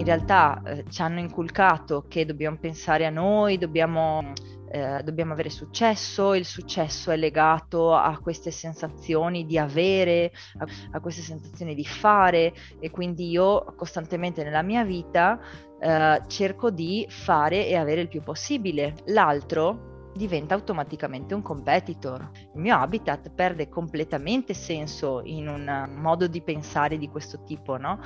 in realtà eh, ci hanno inculcato che dobbiamo pensare a noi, dobbiamo, eh, dobbiamo, avere successo, il successo è legato a queste sensazioni di avere, a, a queste sensazioni di fare e quindi io costantemente nella mia vita eh, cerco di fare e avere il più possibile. L'altro diventa automaticamente un competitor. Il mio habitat perde completamente senso in un modo di pensare di questo tipo, no?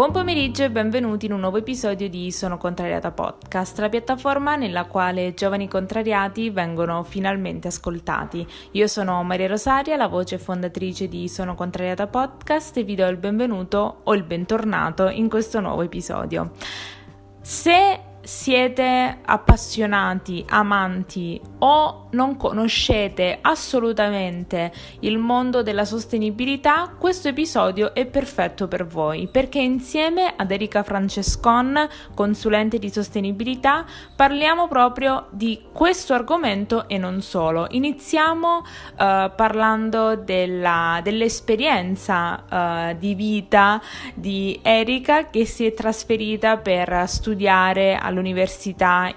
Buon pomeriggio e benvenuti in un nuovo episodio di Sono Contrariata Podcast, la piattaforma nella quale giovani contrariati vengono finalmente ascoltati. Io sono Maria Rosaria, la voce fondatrice di Sono Contrariata Podcast e vi do il benvenuto o il bentornato in questo nuovo episodio. Se siete appassionati, amanti o non conoscete assolutamente il mondo della sostenibilità, questo episodio è perfetto per voi perché insieme ad Erika Francescon, consulente di sostenibilità, parliamo proprio di questo argomento e non solo. Iniziamo uh, parlando della, dell'esperienza uh, di vita di Erika che si è trasferita per studiare all'università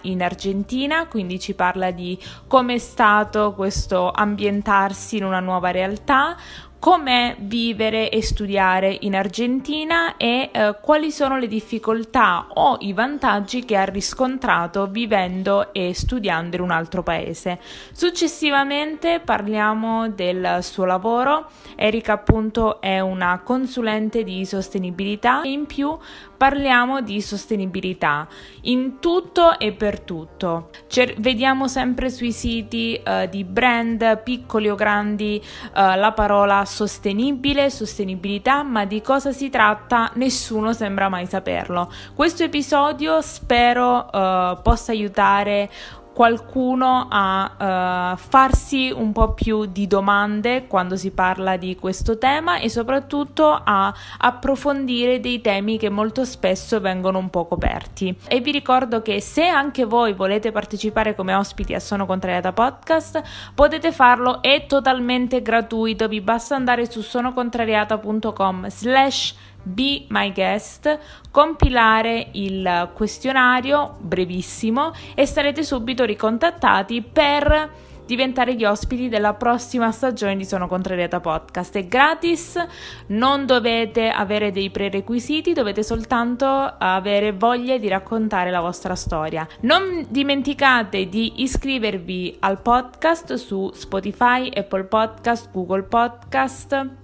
in Argentina, quindi ci parla di come è stato questo ambientarsi in una nuova realtà, com'è vivere e studiare in Argentina e eh, quali sono le difficoltà o i vantaggi che ha riscontrato vivendo e studiando in un altro paese. Successivamente parliamo del suo lavoro. Erika appunto è una consulente di sostenibilità e in più parliamo di sostenibilità in tutto e per tutto. Cer- vediamo sempre sui siti uh, di brand, piccoli o grandi, uh, la parola sostenibile, sostenibilità, ma di cosa si tratta nessuno sembra mai saperlo. Questo episodio spero uh, possa aiutare qualcuno a uh, farsi un po' più di domande quando si parla di questo tema e soprattutto a approfondire dei temi che molto spesso vengono un po' coperti. E vi ricordo che se anche voi volete partecipare come ospiti a Sono Contrariata Podcast, potete farlo, è totalmente gratuito, vi basta andare su sonocontrariata.com slash Be My Guest, compilare il questionario brevissimo e sarete subito ricontattati per diventare gli ospiti della prossima stagione di Sono Contrariata Podcast. È gratis, non dovete avere dei prerequisiti, dovete soltanto avere voglia di raccontare la vostra storia. Non dimenticate di iscrivervi al podcast su Spotify, Apple Podcast, Google Podcast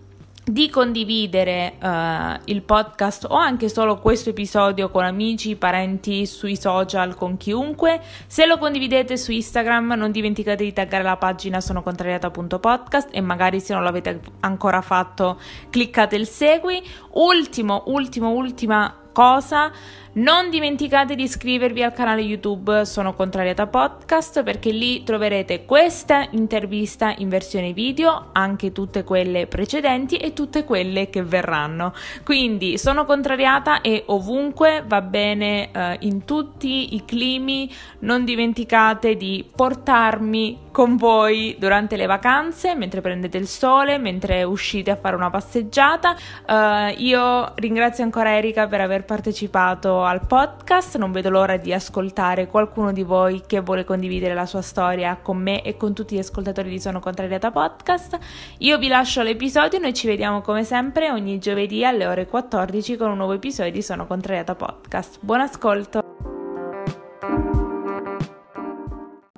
di condividere uh, il podcast o anche solo questo episodio con amici, parenti, sui social, con chiunque. Se lo condividete su Instagram non dimenticate di taggare la pagina sono contrariata.podcast e magari se non l'avete ancora fatto cliccate il segui. Ultimo, ultimo, ultima cosa non dimenticate di iscrivervi al canale YouTube Sono Contrariata Podcast perché lì troverete questa intervista in versione video, anche tutte quelle precedenti e tutte quelle che verranno. Quindi Sono Contrariata e ovunque va bene eh, in tutti i climi. Non dimenticate di portarmi con voi durante le vacanze, mentre prendete il sole, mentre uscite a fare una passeggiata. Uh, io ringrazio ancora Erika per aver partecipato al podcast, non vedo l'ora di ascoltare qualcuno di voi che vuole condividere la sua storia con me e con tutti gli ascoltatori di Sono Contrariata Podcast. Io vi lascio l'episodio, noi ci vediamo come sempre ogni giovedì alle ore 14 con un nuovo episodio di Sono Contrariata Podcast. Buon ascolto!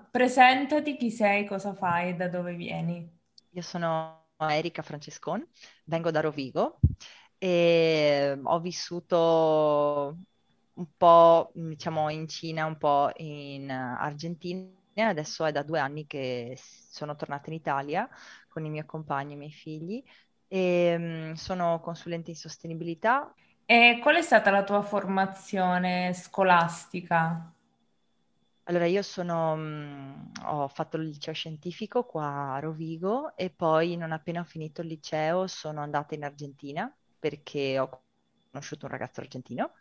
Presentati chi sei, cosa fai da dove vieni. Io sono Erika Francescon, vengo da Rovigo e ho vissuto un po' diciamo in Cina, un po' in Argentina. Adesso è da due anni che sono tornata in Italia con i miei compagni e i miei figli e um, sono consulente in sostenibilità. E qual è stata la tua formazione scolastica? Allora, io sono, mh, ho fatto il liceo scientifico qua a Rovigo e poi non appena ho finito il liceo sono andata in Argentina perché ho conosciuto un ragazzo argentino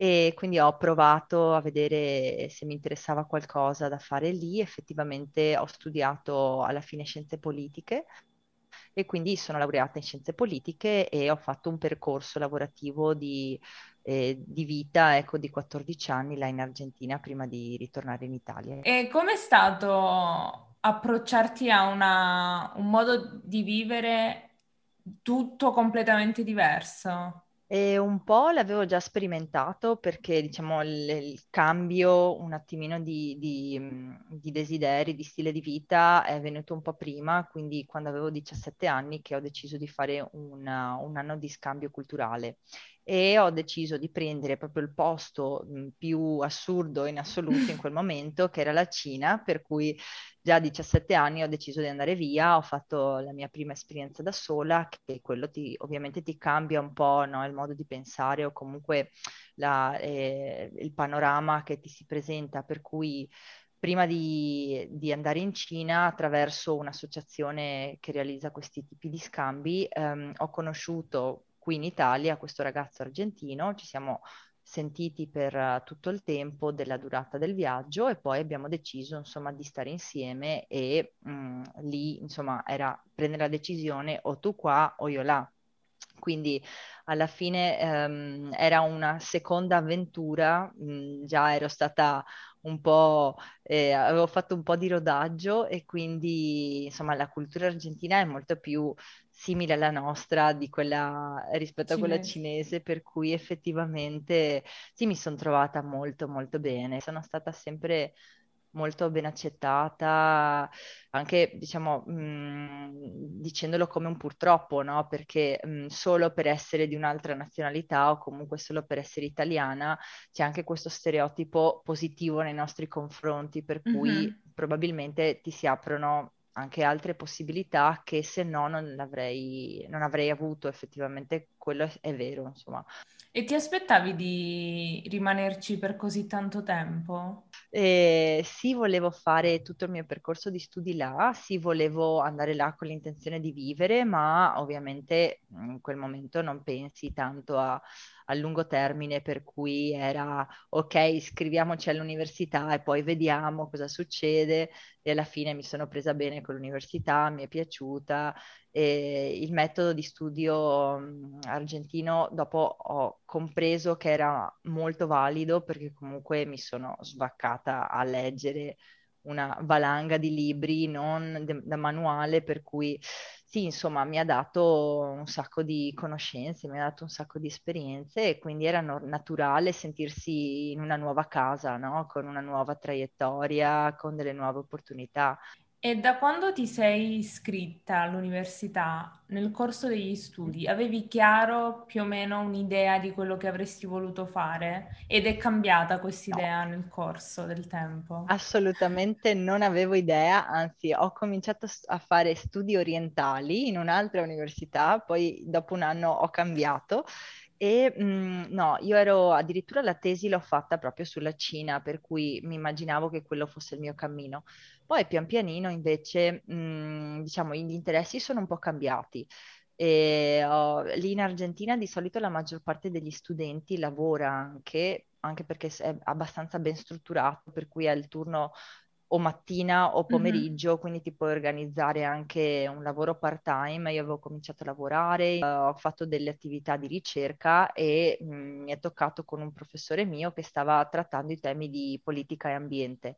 e quindi ho provato a vedere se mi interessava qualcosa da fare lì. Effettivamente ho studiato alla fine scienze politiche e quindi sono laureata in scienze politiche e ho fatto un percorso lavorativo di, eh, di vita, ecco, di 14 anni là in Argentina prima di ritornare in Italia. E com'è stato approcciarti a una, un modo di vivere tutto completamente diverso? E un po' l'avevo già sperimentato perché, diciamo, il, il cambio un attimino di, di, di, desideri, di stile di vita è venuto un po' prima, quindi quando avevo 17 anni che ho deciso di fare una, un anno di scambio culturale e ho deciso di prendere proprio il posto mh, più assurdo in assoluto in quel momento, che era la Cina, per cui già a 17 anni ho deciso di andare via, ho fatto la mia prima esperienza da sola, che quello ti, ovviamente ti cambia un po' no, il modo di pensare o comunque la, eh, il panorama che ti si presenta, per cui prima di, di, andare in Cina, attraverso un'associazione che realizza questi tipi di scambi, ehm, ho conosciuto qui in Italia questo ragazzo argentino, ci siamo sentiti per uh, tutto il tempo della durata del viaggio e poi abbiamo deciso insomma di stare insieme e mh, mm, lì insomma era prendere la decisione o tu qua o io là. Quindi alla fine ehm, era una seconda avventura, mh, mm, già ero stata un po', eh, avevo fatto un po' di rodaggio e quindi insomma la cultura argentina è molto più simile alla nostra di quella, rispetto cinese. a quella cinese, per cui effettivamente sì, mi sono trovata molto molto bene. Sono stata sempre molto ben accettata, anche diciamo mh, mm, dicendolo come un purtroppo, no? Perché mh, mm, solo per essere di un'altra nazionalità o comunque solo per essere italiana c'è anche questo stereotipo positivo nei nostri confronti, per cui mm-hmm. probabilmente ti si aprono anche altre possibilità che se no non avrei, non avrei avuto effettivamente, quello è vero, insomma. E ti aspettavi di rimanerci per così tanto tempo? Eh, sì, volevo fare tutto il mio percorso di studi là, sì, volevo andare là con l'intenzione di vivere, ma ovviamente in quel momento non pensi tanto a, a lungo termine, per cui era ok, iscriviamoci all'università e poi vediamo cosa succede. E alla fine mi sono presa bene con l'università, mi è piaciuta. E il metodo di studio argentino dopo ho compreso che era molto valido perché comunque mi sono svaccata a leggere una valanga di libri non de- da manuale, per cui sì, insomma, mi ha dato un sacco di conoscenze, mi ha dato un sacco di esperienze e quindi era no- naturale sentirsi in una nuova casa, no? Con una nuova traiettoria, con delle nuove opportunità. E da quando ti sei iscritta all'università, nel corso degli studi, avevi chiaro più o meno un'idea di quello che avresti voluto fare? Ed è cambiata questa idea no. nel corso del tempo? Assolutamente non avevo idea, anzi ho cominciato a fare studi orientali in un'altra università, poi dopo un anno ho cambiato e mh, mm, no, io ero addirittura la tesi l'ho fatta proprio sulla Cina, per cui mi immaginavo che quello fosse il mio cammino. Poi pian pianino invece, mh, mm, diciamo, gli interessi sono un po' cambiati. E, oh, lì in Argentina di solito la maggior parte degli studenti lavora anche, anche perché è abbastanza ben strutturato, per cui ha il turno o mattina o pomeriggio, mm-hmm. quindi ti puoi organizzare anche un lavoro part-time. Io avevo cominciato a lavorare, uh, ho fatto delle attività di ricerca e mh, mm, mi è toccato con un professore mio che stava trattando i temi di politica e ambiente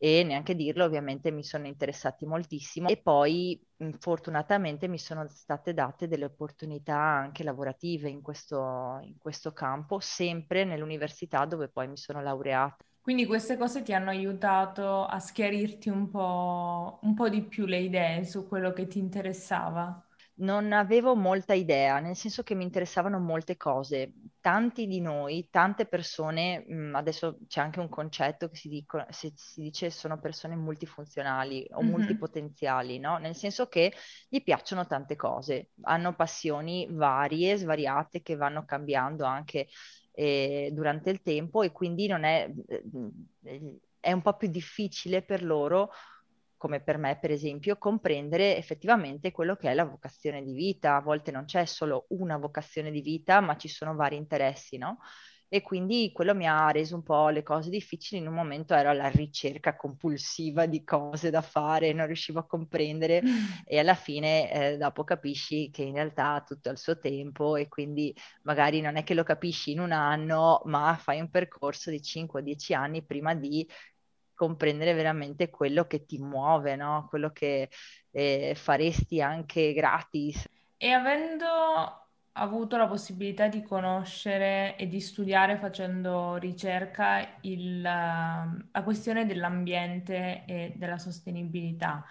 e neanche dirlo, ovviamente mi sono interessati moltissimo e poi mh, fortunatamente mi sono state date delle opportunità anche lavorative in questo, in questo campo, sempre nell'università dove poi mi sono laureata. Quindi queste cose ti hanno aiutato a schiarirti un po', un po' di più le idee su quello che ti interessava? Non avevo molta idea, nel senso che mi interessavano molte cose. Tanti di noi, tante persone, mm, adesso c'è anche un concetto che si, dico, si, si dice sono persone multifunzionali o mm-hmm. multipotenziali, no? Nel senso che gli piacciono tante cose, hanno passioni varie, svariate, che vanno cambiando anche eh, durante il tempo e quindi non è, eh, è un po' più difficile per loro come per me per esempio, comprendere effettivamente quello che è la vocazione di vita. A volte non c'è solo una vocazione di vita, ma ci sono vari interessi, no? E quindi quello mi ha reso un po' le cose difficili. In un momento ero alla ricerca compulsiva di cose da fare, non riuscivo a comprendere e alla fine eh, dopo capisci che in realtà ha tutto il suo tempo e quindi magari non è che lo capisci in un anno, ma fai un percorso di 5-10 anni prima di comprendere veramente quello che ti muove, no? quello che eh, faresti anche gratis. E avendo avuto la possibilità di conoscere e di studiare facendo ricerca il, la questione dell'ambiente e della sostenibilità.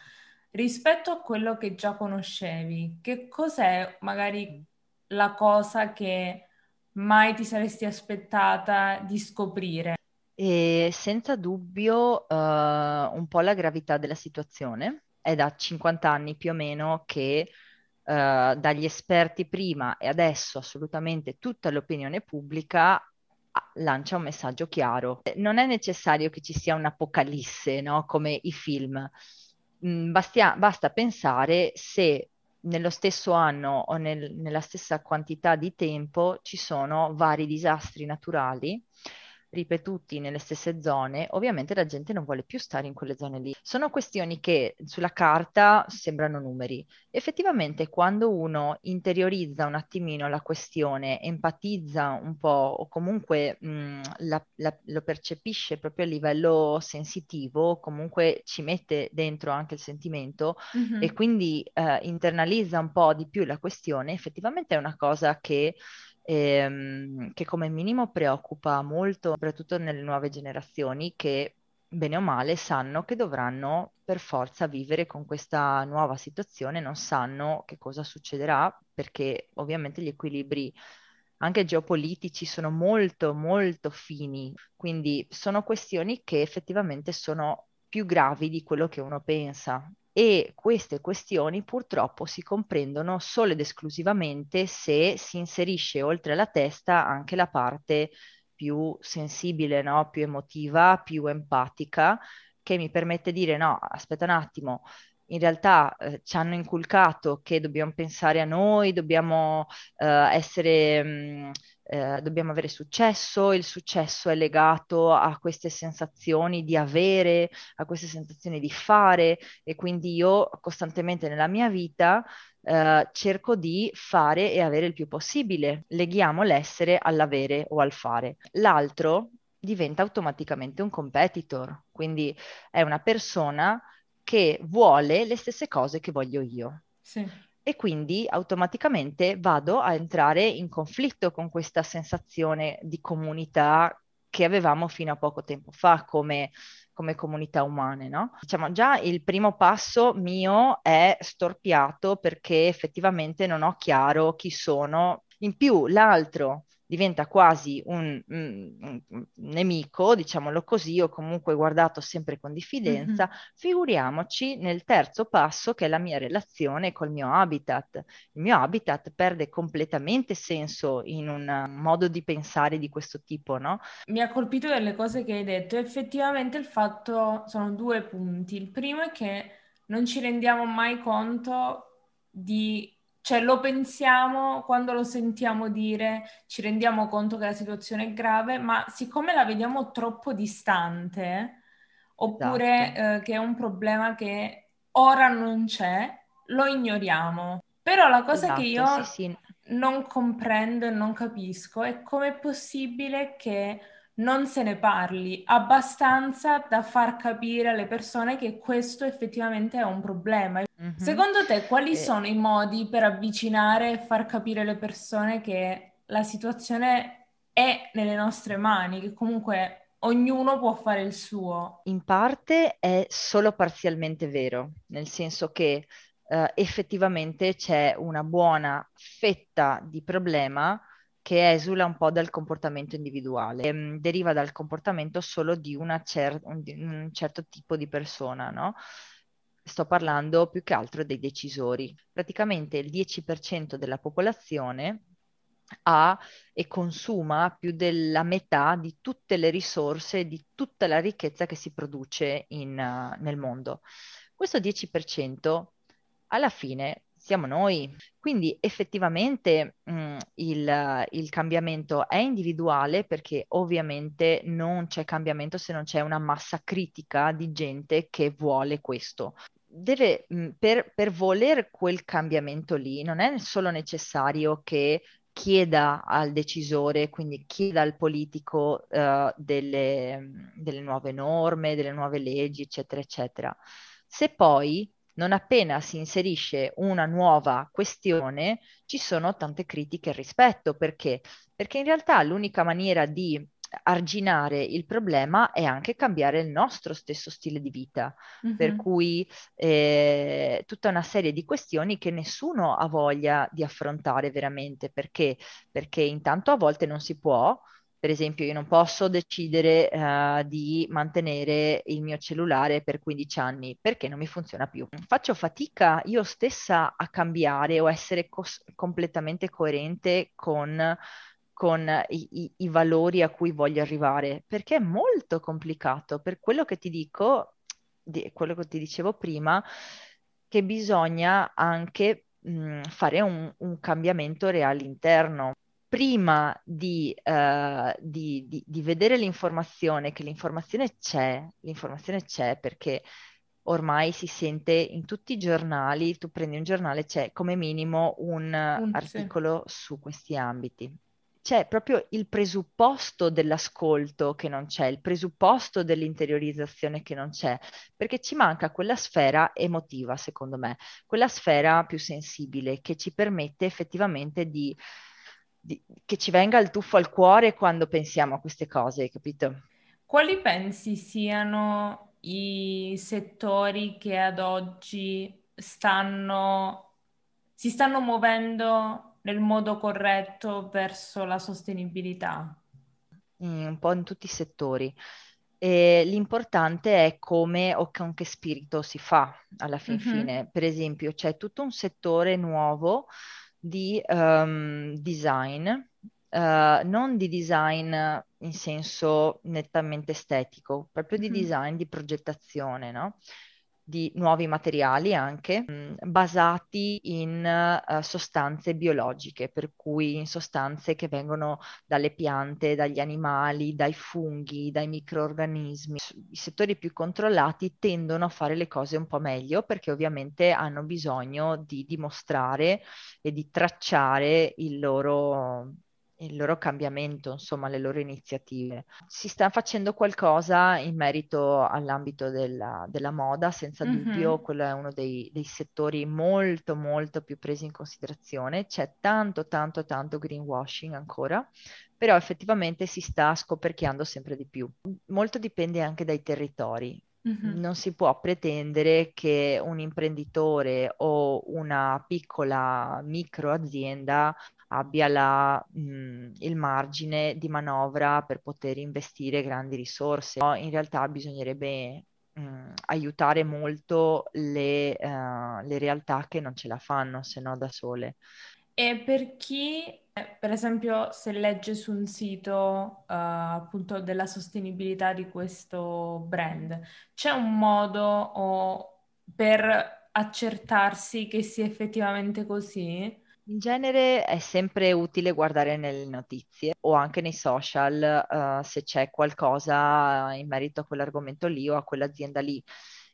Rispetto a quello che già conoscevi, che cos'è magari la cosa che mai ti saresti aspettata di scoprire? E senza dubbio uh, un po' la gravità della situazione. È da 50 anni più o meno che eh, dagli esperti prima e adesso assolutamente tutta l'opinione pubblica ah, lancia un messaggio chiaro. Non è necessario che ci sia un'apocalisse, no? come i film. Mm, bastia, basta pensare se nello stesso anno o nel, nella stessa quantità di tempo ci sono vari disastri naturali ripetuti nelle stesse zone, ovviamente la gente non vuole più stare in quelle zone lì. Sono questioni che sulla carta sembrano numeri. Effettivamente quando uno interiorizza un attimino la questione, empatizza un po' o comunque mh, la, la, lo percepisce proprio a livello sensitivo, comunque ci mette dentro anche il sentimento mm-hmm. e quindi eh, internalizza un po' di più la questione, effettivamente è una cosa che ehm, che come minimo preoccupa molto, soprattutto nelle nuove generazioni che bene o male sanno che dovranno per forza vivere con questa nuova situazione, non sanno che cosa succederà perché ovviamente gli equilibri anche geopolitici sono molto molto fini, quindi sono questioni che effettivamente sono più gravi di quello che uno pensa e queste questioni purtroppo si comprendono solo ed esclusivamente se si inserisce oltre alla testa anche la parte più sensibile, no? più emotiva, più empatica, che mi permette di dire no, aspetta un attimo, in realtà eh, ci hanno inculcato che dobbiamo pensare a noi, dobbiamo eh, essere... Mh, mm, eh, dobbiamo avere successo, il successo è legato a queste sensazioni di avere, a queste sensazioni di fare e quindi io costantemente nella mia vita eh, cerco di fare e avere il più possibile. Leghiamo l'essere all'avere o al fare. L'altro diventa automaticamente un competitor, quindi è una persona che vuole le stesse cose che voglio io. Sì e quindi automaticamente vado a entrare in conflitto con questa sensazione di comunità che avevamo fino a poco tempo fa come, come comunità umane, no? Diciamo già il primo passo mio è storpiato perché effettivamente non ho chiaro chi sono. In più l'altro diventa quasi un, un, un, nemico, diciamolo così, o comunque guardato sempre con diffidenza, mm-hmm. figuriamoci nel terzo passo che è la mia relazione col mio habitat. Il mio habitat perde completamente senso in un modo di pensare di questo tipo, no? Mi ha colpito delle cose che hai detto, effettivamente il fatto sono due punti. Il primo è che non ci rendiamo mai conto di cioè lo pensiamo quando lo sentiamo dire, ci rendiamo conto che la situazione è grave, ma siccome la vediamo troppo distante, oppure esatto. eh, che è un problema che ora non c'è, lo ignoriamo. Però la cosa esatto, che io sì, sì. non comprendo e non capisco è come è possibile che non se ne parli abbastanza da far capire alle persone che questo effettivamente è un problema. Mm-hmm. Secondo te, quali eh. sono i modi per avvicinare e far capire alle persone che la situazione è nelle nostre mani, che comunque ognuno può fare il suo? In parte è solo parzialmente vero, nel senso che eh, effettivamente c'è una buona fetta di problema che esula un po' dal comportamento individuale, ehm, deriva dal comportamento solo di, cer- un certo tipo di persona, no? Sto parlando più che altro dei decisori. Praticamente il 10% della popolazione ha e consuma più della metà di tutte le risorse, di tutta la ricchezza che si produce in, uh, nel mondo. Questo 10% alla fine siamo noi. Quindi effettivamente mh, mm, il, il, cambiamento è individuale perché ovviamente non c'è cambiamento se non c'è una massa critica di gente che vuole questo. Deve, mm, per, per voler quel cambiamento lì, non è solo necessario che chieda al decisore, quindi chieda al politico uh, delle, delle nuove norme, delle nuove leggi, eccetera, eccetera. Se poi non appena si inserisce una nuova questione, ci sono tante critiche al rispetto. Perché? Perché in realtà l'unica maniera di arginare il problema è anche cambiare il nostro stesso stile di vita, mm-hmm. per cui eh, tutta una serie di questioni che nessuno ha voglia di affrontare veramente, perché? Perché intanto a volte non si può, per esempio, io non posso decidere uh, di mantenere il mio cellulare per 15 anni perché non mi funziona più. Faccio fatica io stessa a cambiare o essere cos- completamente coerente con, con i, i, i, valori a cui voglio arrivare perché è molto complicato. Per quello che ti dico, di, quello che ti dicevo prima, che bisogna anche mh, fare un, un cambiamento reale interno prima di, uh, di, di, di, vedere l'informazione, che l'informazione c'è, l'informazione c'è perché ormai si sente in tutti i giornali, tu prendi un giornale, c'è come minimo un, un articolo sì. su questi ambiti. C'è proprio il presupposto dell'ascolto che non c'è, il presupposto dell'interiorizzazione che non c'è, perché ci manca quella sfera emotiva, secondo me, quella sfera più sensibile che ci permette effettivamente di di, che ci venga il tuffo al cuore quando pensiamo a queste cose, capito? Quali pensi siano i settori che ad oggi stanno, si stanno muovendo nel modo corretto verso la sostenibilità? un po' in tutti i settori. E l'importante è come o con che spirito si fa alla fin mm-hmm. fine. Per esempio, c'è tutto un settore nuovo di um, design, uh, non di design in senso nettamente estetico, proprio di mm-hmm. design di progettazione, no? Di nuovi materiali anche mh, mm, basati in uh, sostanze biologiche, per cui in sostanze che vengono dalle piante, dagli animali, dai funghi, dai microorganismi. I settori più controllati tendono a fare le cose un po' meglio perché ovviamente hanno bisogno di dimostrare e di tracciare il loro il loro cambiamento, insomma, le loro iniziative. Si sta facendo qualcosa in merito all'ambito della, della moda, senza mm-hmm. dubbio, quello è uno dei, dei, settori molto, molto più presi in considerazione. C'è tanto, tanto, tanto greenwashing ancora, però effettivamente si sta scoperchiando sempre di più. Molto dipende anche dai territori. Mm-hmm. Non si può pretendere che un imprenditore o una piccola micro azienda abbia la, mh, il margine di manovra per poter investire grandi risorse. No, in realtà bisognerebbe mh, aiutare molto le, uh, le realtà che non ce la fanno, se no da sole. E per chi, per esempio, se legge su un sito uh, appunto della sostenibilità di questo brand, c'è un modo o per accertarsi che sia effettivamente così? In genere è sempre utile guardare nelle notizie o anche nei social uh, se c'è qualcosa in merito a quell'argomento lì o a quell'azienda lì.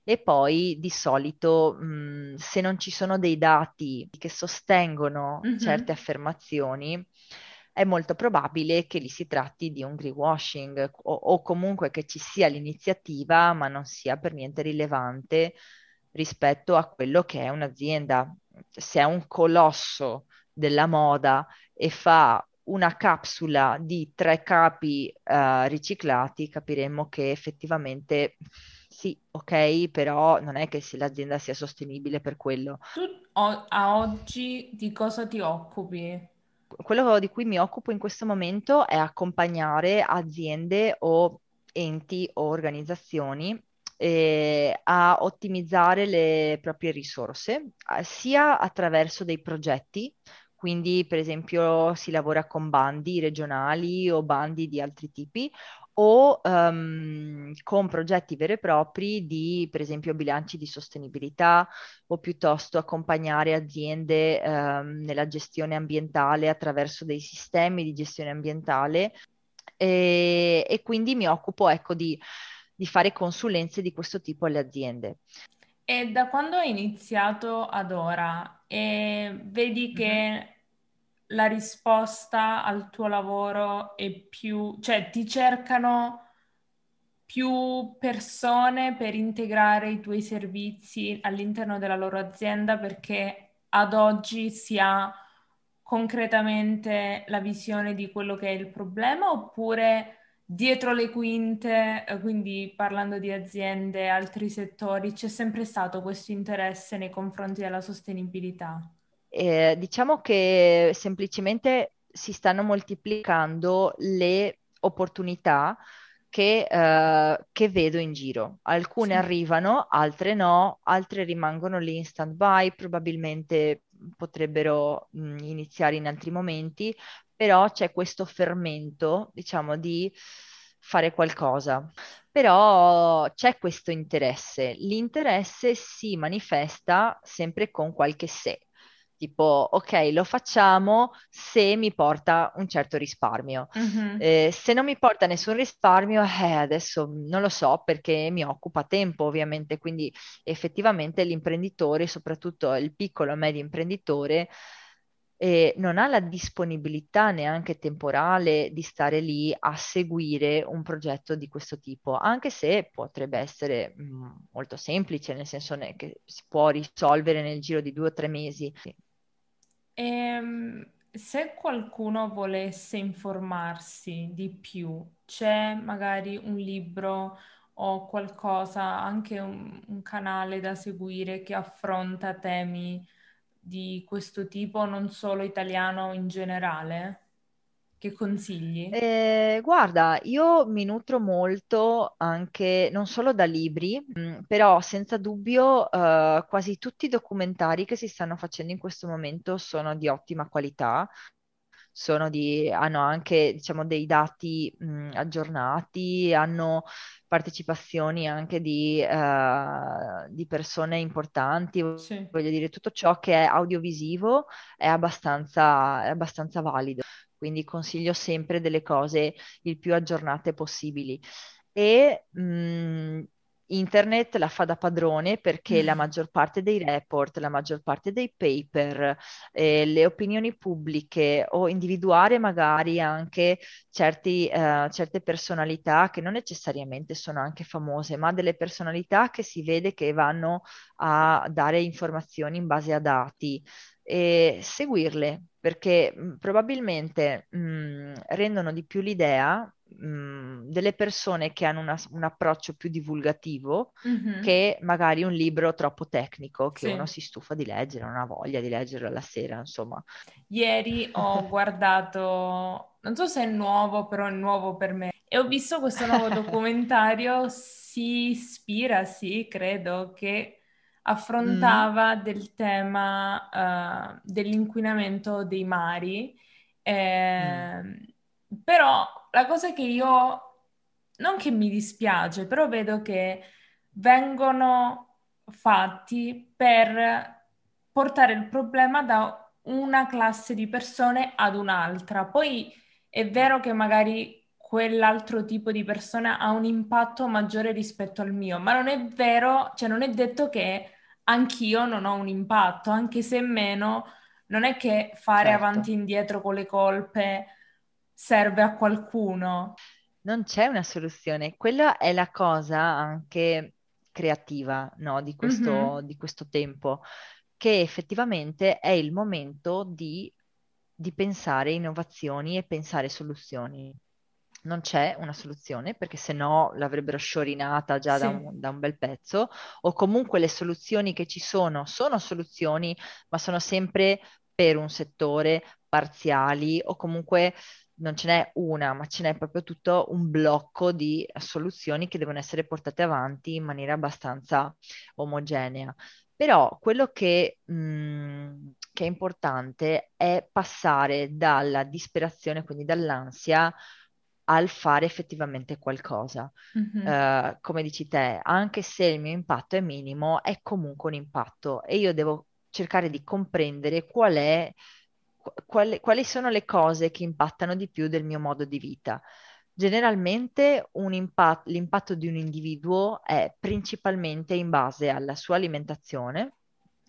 E poi di solito mh, se non ci sono dei dati che sostengono mm-hmm. certe affermazioni, è molto probabile che lì si tratti di un greenwashing o, o comunque che ci sia l'iniziativa ma non sia per niente rilevante rispetto a quello che è un'azienda. Se è un colosso della moda e fa una capsula di tre capi uh, riciclati, capiremmo che effettivamente sì, ok, però non è che l'azienda sia sostenibile per quello. Tu o- a oggi di cosa ti occupi? Quello di cui mi occupo in questo momento è accompagnare aziende o enti o organizzazioni eh, a ottimizzare le proprie risorse, sia attraverso dei progetti, quindi per esempio si lavora con bandi regionali o bandi di altri tipi, o um, con progetti veri e propri di, per esempio, bilanci di sostenibilità o piuttosto accompagnare aziende um, nella gestione ambientale attraverso dei sistemi di gestione ambientale. E, e quindi mi occupo, ecco, di, di fare consulenze di questo tipo alle aziende. E da quando hai iniziato ad ora e vedi che mm-hmm la risposta al tuo lavoro è più, cioè ti cercano più persone per integrare i tuoi servizi all'interno della loro azienda perché ad oggi si ha concretamente la visione di quello che è il problema oppure dietro le quinte, eh, quindi parlando di aziende, altri settori, c'è sempre stato questo interesse nei confronti della sostenibilità? Eh, diciamo che semplicemente si stanno moltiplicando le opportunità che, eh, che vedo in giro. Alcune sì. arrivano, altre no, altre rimangono lì in stand-by, probabilmente potrebbero mh, iniziare in altri momenti, però c'è questo fermento, diciamo, di fare qualcosa. Però c'è questo interesse. L'interesse si manifesta sempre con qualche se tipo, ok, lo facciamo se mi porta un certo risparmio. Mm-hmm. Eh, se non mi porta nessun risparmio, eh, adesso non lo so perché mi occupa tempo, ovviamente. Quindi effettivamente l'imprenditore, soprattutto il piccolo e medio imprenditore, eh, non ha la disponibilità neanche temporale di stare lì a seguire un progetto di questo tipo, anche se potrebbe essere mm, molto semplice, nel senso che si può risolvere nel giro di due o tre mesi. Ehm, se qualcuno volesse informarsi di più, c'è magari un libro o qualcosa, anche un, un canale da seguire che affronta temi di questo tipo, non solo italiano in generale? Che consigli? Eh, guarda, io mi nutro molto anche non solo da libri, mm, però senza dubbio eh, quasi tutti i documentari che si stanno facendo in questo momento sono di ottima qualità, di, hanno anche diciamo, dei dati mh, mm, aggiornati, hanno partecipazioni anche di, uh, di persone importanti, sì. voglio dire, tutto ciò che è audiovisivo è abbastanza, è abbastanza valido quindi consiglio sempre delle cose il più aggiornate possibili. E mh, mm, Internet la fa da padrone perché mm. la maggior parte dei report, la maggior parte dei paper, eh, le opinioni pubbliche o individuare magari anche certi, eh, certe personalità che non necessariamente sono anche famose, ma delle personalità che si vede che vanno a dare informazioni in base a dati e seguirle perché mh, probabilmente mh, rendono di più l'idea mh, delle persone che hanno una, un approccio più divulgativo mm-hmm. che magari un libro troppo tecnico che sì. uno si stufa di leggere, non ha voglia di leggerlo alla sera, insomma. Ieri ho guardato, non so se è nuovo, però è nuovo per me, e ho visto questo nuovo documentario, si ispira, sì, credo, che affrontava mm. del tema uh, dell'inquinamento dei mari, eh, mm. Però la cosa che io, non che mi dispiace, però vedo che vengono fatti per portare il problema da una classe di persone ad un'altra. Poi è vero che magari quell'altro tipo di persona ha un impatto maggiore rispetto al mio, ma non è vero, cioè non è detto che anch'io non ho un impatto, anche se meno, non è che fare certo. avanti e indietro con le colpe serve a qualcuno. Non c'è una soluzione, quella è la cosa anche creativa no, di, questo, mm-hmm. di questo tempo, che effettivamente è il momento di, di pensare innovazioni e pensare soluzioni non c'è una soluzione perché se no l'avrebbero sciorinata già sì. da, un, da, un, bel pezzo o comunque le soluzioni che ci sono sono soluzioni ma sono sempre per un settore parziali o comunque non ce n'è una ma ce n'è proprio tutto un blocco di soluzioni che devono essere portate avanti in maniera abbastanza omogenea Però quello che, mh, mm, che è importante è passare dalla disperazione, quindi dall'ansia, al fare effettivamente qualcosa. Mm-hmm. Uh, come dici te, anche se il mio impatto è minimo, è comunque un impatto e io devo cercare di comprendere qual è, quali, quali sono le cose che impattano di più del mio modo di vita. Generalmente impatt- l'impatto di un individuo è principalmente in base alla sua alimentazione,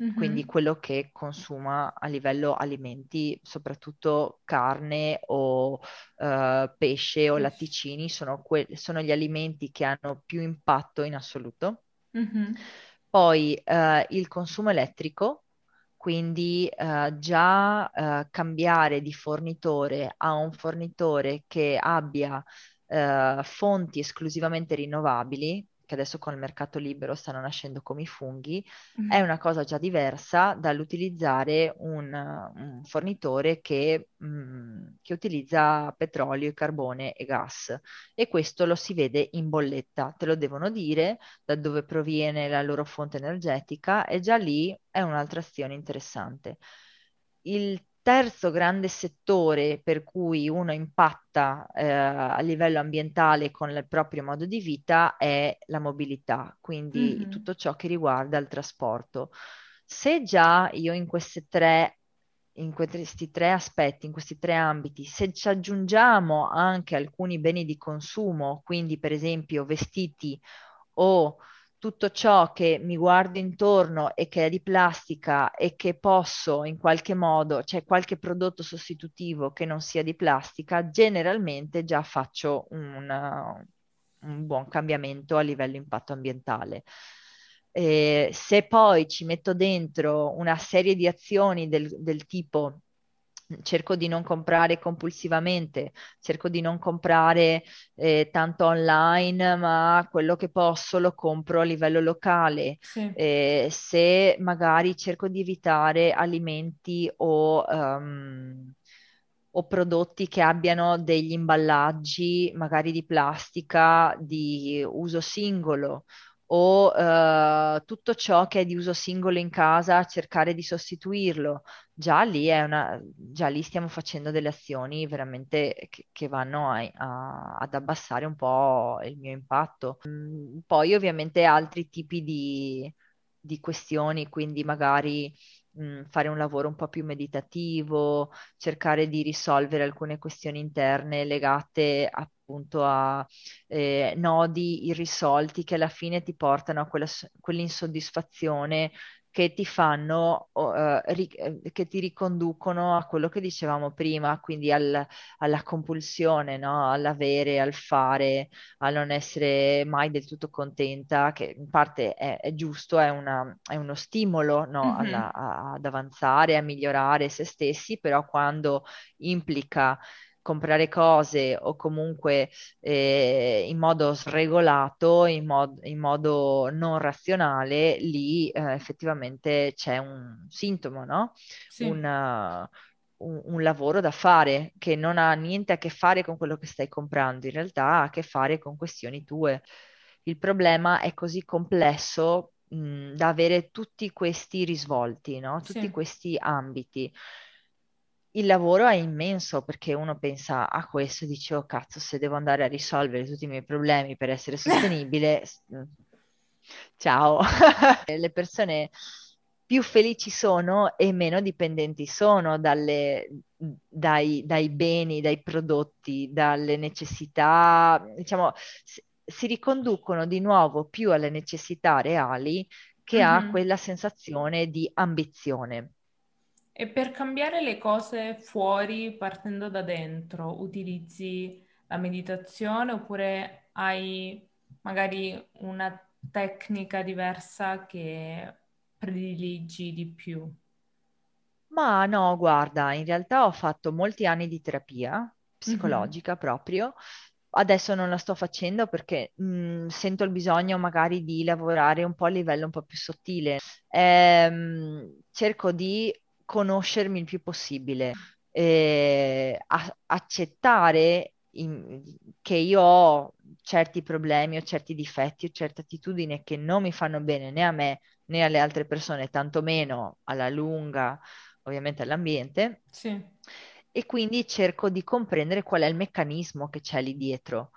mm-hmm. quindi quello che consuma a livello alimenti, soprattutto carne o uh, pesce o latticini, sono, que- sono, gli alimenti che hanno più impatto in assoluto. Mm-hmm. Poi uh, il consumo elettrico, quindi uh, già uh, cambiare di fornitore a un fornitore che abbia uh, fonti esclusivamente rinnovabili, che adesso con il mercato libero stanno nascendo come i funghi, mm-hmm. è una cosa già diversa dall'utilizzare un, un fornitore che, mh, mm, che, utilizza petrolio, carbone e gas. E questo lo si vede in bolletta, te lo devono dire da dove proviene la loro fonte energetica e già lì è un'altra azione interessante. Il terzo grande settore per cui uno impatta eh, a livello ambientale con il proprio modo di vita è la mobilità, quindi mm-hmm. tutto ciò che riguarda il trasporto. Se già io in queste tre in questi tre aspetti, in questi tre ambiti, se ci aggiungiamo anche alcuni beni di consumo, quindi per esempio vestiti o tutto ciò che mi guardo intorno e che è di plastica e che posso in qualche modo, cioè qualche prodotto sostitutivo che non sia di plastica, generalmente già faccio un, un buon cambiamento a livello impatto ambientale. Eh, se poi ci metto dentro una serie di azioni del, del tipo cerco di non comprare compulsivamente, cerco di non comprare eh, tanto online, ma quello che posso lo compro a livello locale. Sì. Eh, se magari cerco di evitare alimenti o, um, o prodotti che abbiano degli imballaggi magari di plastica di uso singolo o uh, tutto ciò che è di uso singolo in casa, cercare di sostituirlo. Già lì, una, già lì stiamo facendo delle azioni veramente che, che vanno a, a, ad abbassare un po' il mio impatto. Mm, poi ovviamente altri tipi di, di questioni, quindi magari mh, fare un lavoro un po' più meditativo, cercare di risolvere alcune questioni interne legate appunto a eh, nodi irrisolti che alla fine ti portano a quella, quell'insoddisfazione che ti fanno, uh, ri- che ti riconducono a quello che dicevamo prima, quindi al, alla compulsione, no? all'avere, al fare, a non essere mai del tutto contenta, che in parte è, è giusto, è, una, è, uno stimolo no? mm-hmm. Alla, a, ad avanzare, a migliorare se stessi, però quando implica comprare cose o comunque eh, in modo sregolato, in, mod- in, modo non razionale, lì eh, effettivamente c'è un sintomo, no? Sì. Una, un, un, lavoro da fare che non ha niente a che fare con quello che stai comprando, in realtà ha a che fare con questioni tue. Il problema è così complesso mh, da avere tutti questi risvolti, no? tutti sì. questi ambiti il lavoro è immenso perché uno pensa a questo e dice, oh cazzo, se devo andare a risolvere tutti i miei problemi per essere sostenibile, mm, ciao. Le persone più felici sono e meno dipendenti sono dalle, dai, dai, beni, dai prodotti, dalle necessità, diciamo, si riconducono di nuovo più alle necessità reali che mm-hmm. a quella sensazione di ambizione. E per cambiare le cose fuori, partendo da dentro, utilizzi la meditazione oppure hai magari una tecnica diversa che prediligi di più? Ma no, guarda, in realtà ho fatto molti anni di terapia psicologica mm-hmm. proprio. Adesso non la sto facendo perché mh, mm, sento il bisogno magari di lavorare un po' a livello un po' più sottile. Ehm, cerco di conoscermi il più possibile, eh, a- accettare in, che io ho certi problemi o certi difetti o certe attitudini che non mi fanno bene né a me né alle altre persone, tantomeno alla lunga, ovviamente all'ambiente. Sì. E quindi cerco di comprendere qual è il meccanismo che c'è lì dietro.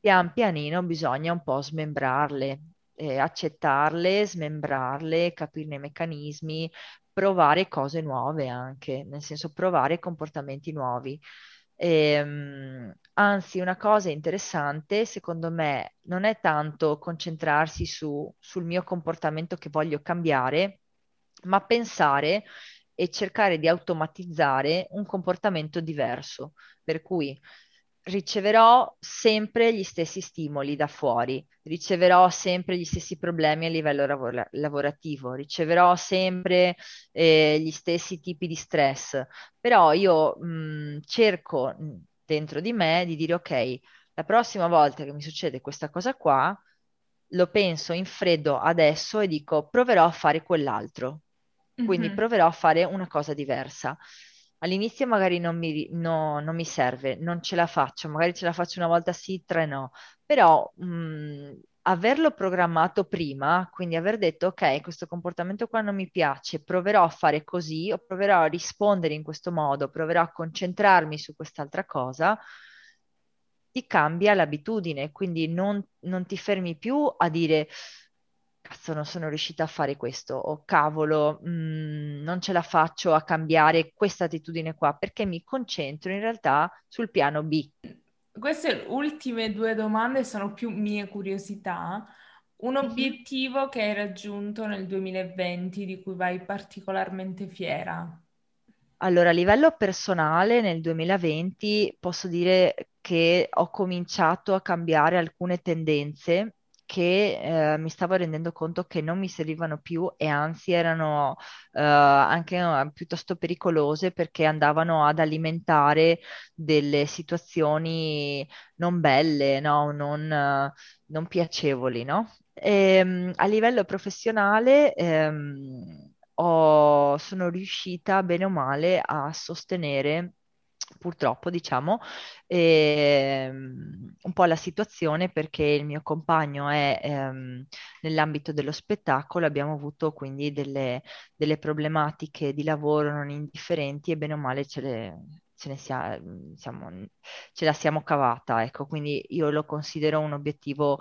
Pian pianino bisogna un po' smembrarle, eh, accettarle, smembrarle, capirne i meccanismi, provare cose nuove anche, nel senso provare comportamenti nuovi. Ehm, anzi, una cosa interessante, secondo me, non è tanto concentrarsi su, sul mio comportamento che voglio cambiare, ma pensare e cercare di automatizzare un comportamento diverso. Per cui riceverò sempre gli stessi stimoli da fuori, riceverò sempre gli stessi problemi a livello lavora- lavorativo, riceverò sempre eh, gli stessi tipi di stress, però io mh, cerco dentro di me di dire ok, la prossima volta che mi succede questa cosa qua, lo penso in freddo adesso e dico proverò a fare quell'altro, quindi mm-hmm. proverò a fare una cosa diversa. All'inizio magari non mi, no, non mi, serve, non ce la faccio, magari ce la faccio una volta sì, tre no, però mh, averlo programmato prima, quindi aver detto ok, questo comportamento qua non mi piace, proverò a fare così o proverò a rispondere in questo modo, proverò a concentrarmi su quest'altra cosa, ti cambia l'abitudine, quindi non, non ti fermi più a dire cazzo, non sono riuscita a fare questo, o cavolo, mh, mm, non ce la faccio a cambiare questa attitudine qua, perché mi concentro in realtà sul piano B. Queste ultime due domande sono più mie curiosità. Un mm-hmm. obiettivo che hai raggiunto nel 2020 di cui vai particolarmente fiera? Allora, a livello personale, nel 2020 posso dire che ho cominciato a cambiare alcune tendenze che eh, mi stavo rendendo conto che non mi servivano più e anzi erano eh, anche uh, piuttosto pericolose perché andavano ad alimentare delle situazioni non belle, no? non, uh, non, piacevoli. No? E, ehm, a livello professionale ehm, ho, sono riuscita bene o male a sostenere purtroppo, diciamo, ehm, un po' la situazione perché il mio compagno è ehm, nell'ambito dello spettacolo, abbiamo avuto quindi delle, delle, problematiche di lavoro non indifferenti e bene o male ce le, ce, ne sia, siamo, ce la siamo cavata, ecco, quindi io lo considero un obiettivo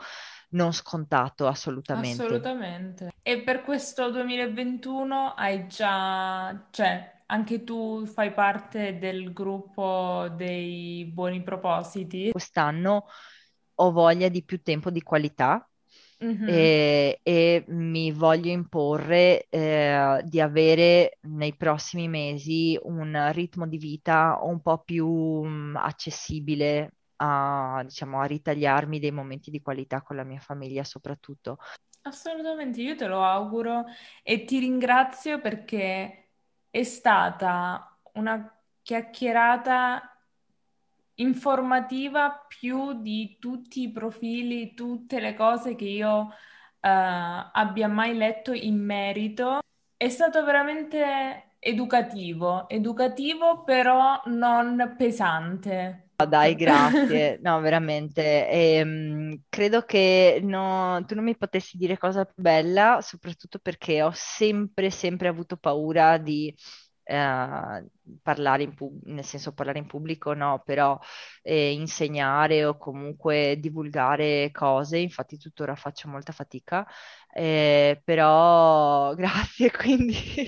non scontato assolutamente. Assolutamente. E per questo 2021 hai già, cioè anche tu fai parte del gruppo dei buoni propositi? Quest'anno ho voglia di più tempo di qualità mm-hmm. e, e, mi voglio imporre eh, di avere nei prossimi mesi un ritmo di vita un po' più um, accessibile a, diciamo, a ritagliarmi dei momenti di qualità con la mia famiglia soprattutto. Assolutamente, io te lo auguro e ti ringrazio perché è stata una chiacchierata informativa più di tutti i profili, tutte le cose che io eh, abbia mai letto in merito. È stato veramente educativo, educativo però non pesante. Oh, dai, grazie. No, veramente. Ehm, credo che no, tu non mi potessi dire cosa più bella, soprattutto perché ho sempre, sempre avuto paura di eh, parlare in pub- nel senso parlare in pubblico no, però eh, insegnare o comunque divulgare cose, infatti tuttora faccio molta fatica, eh, però grazie, quindi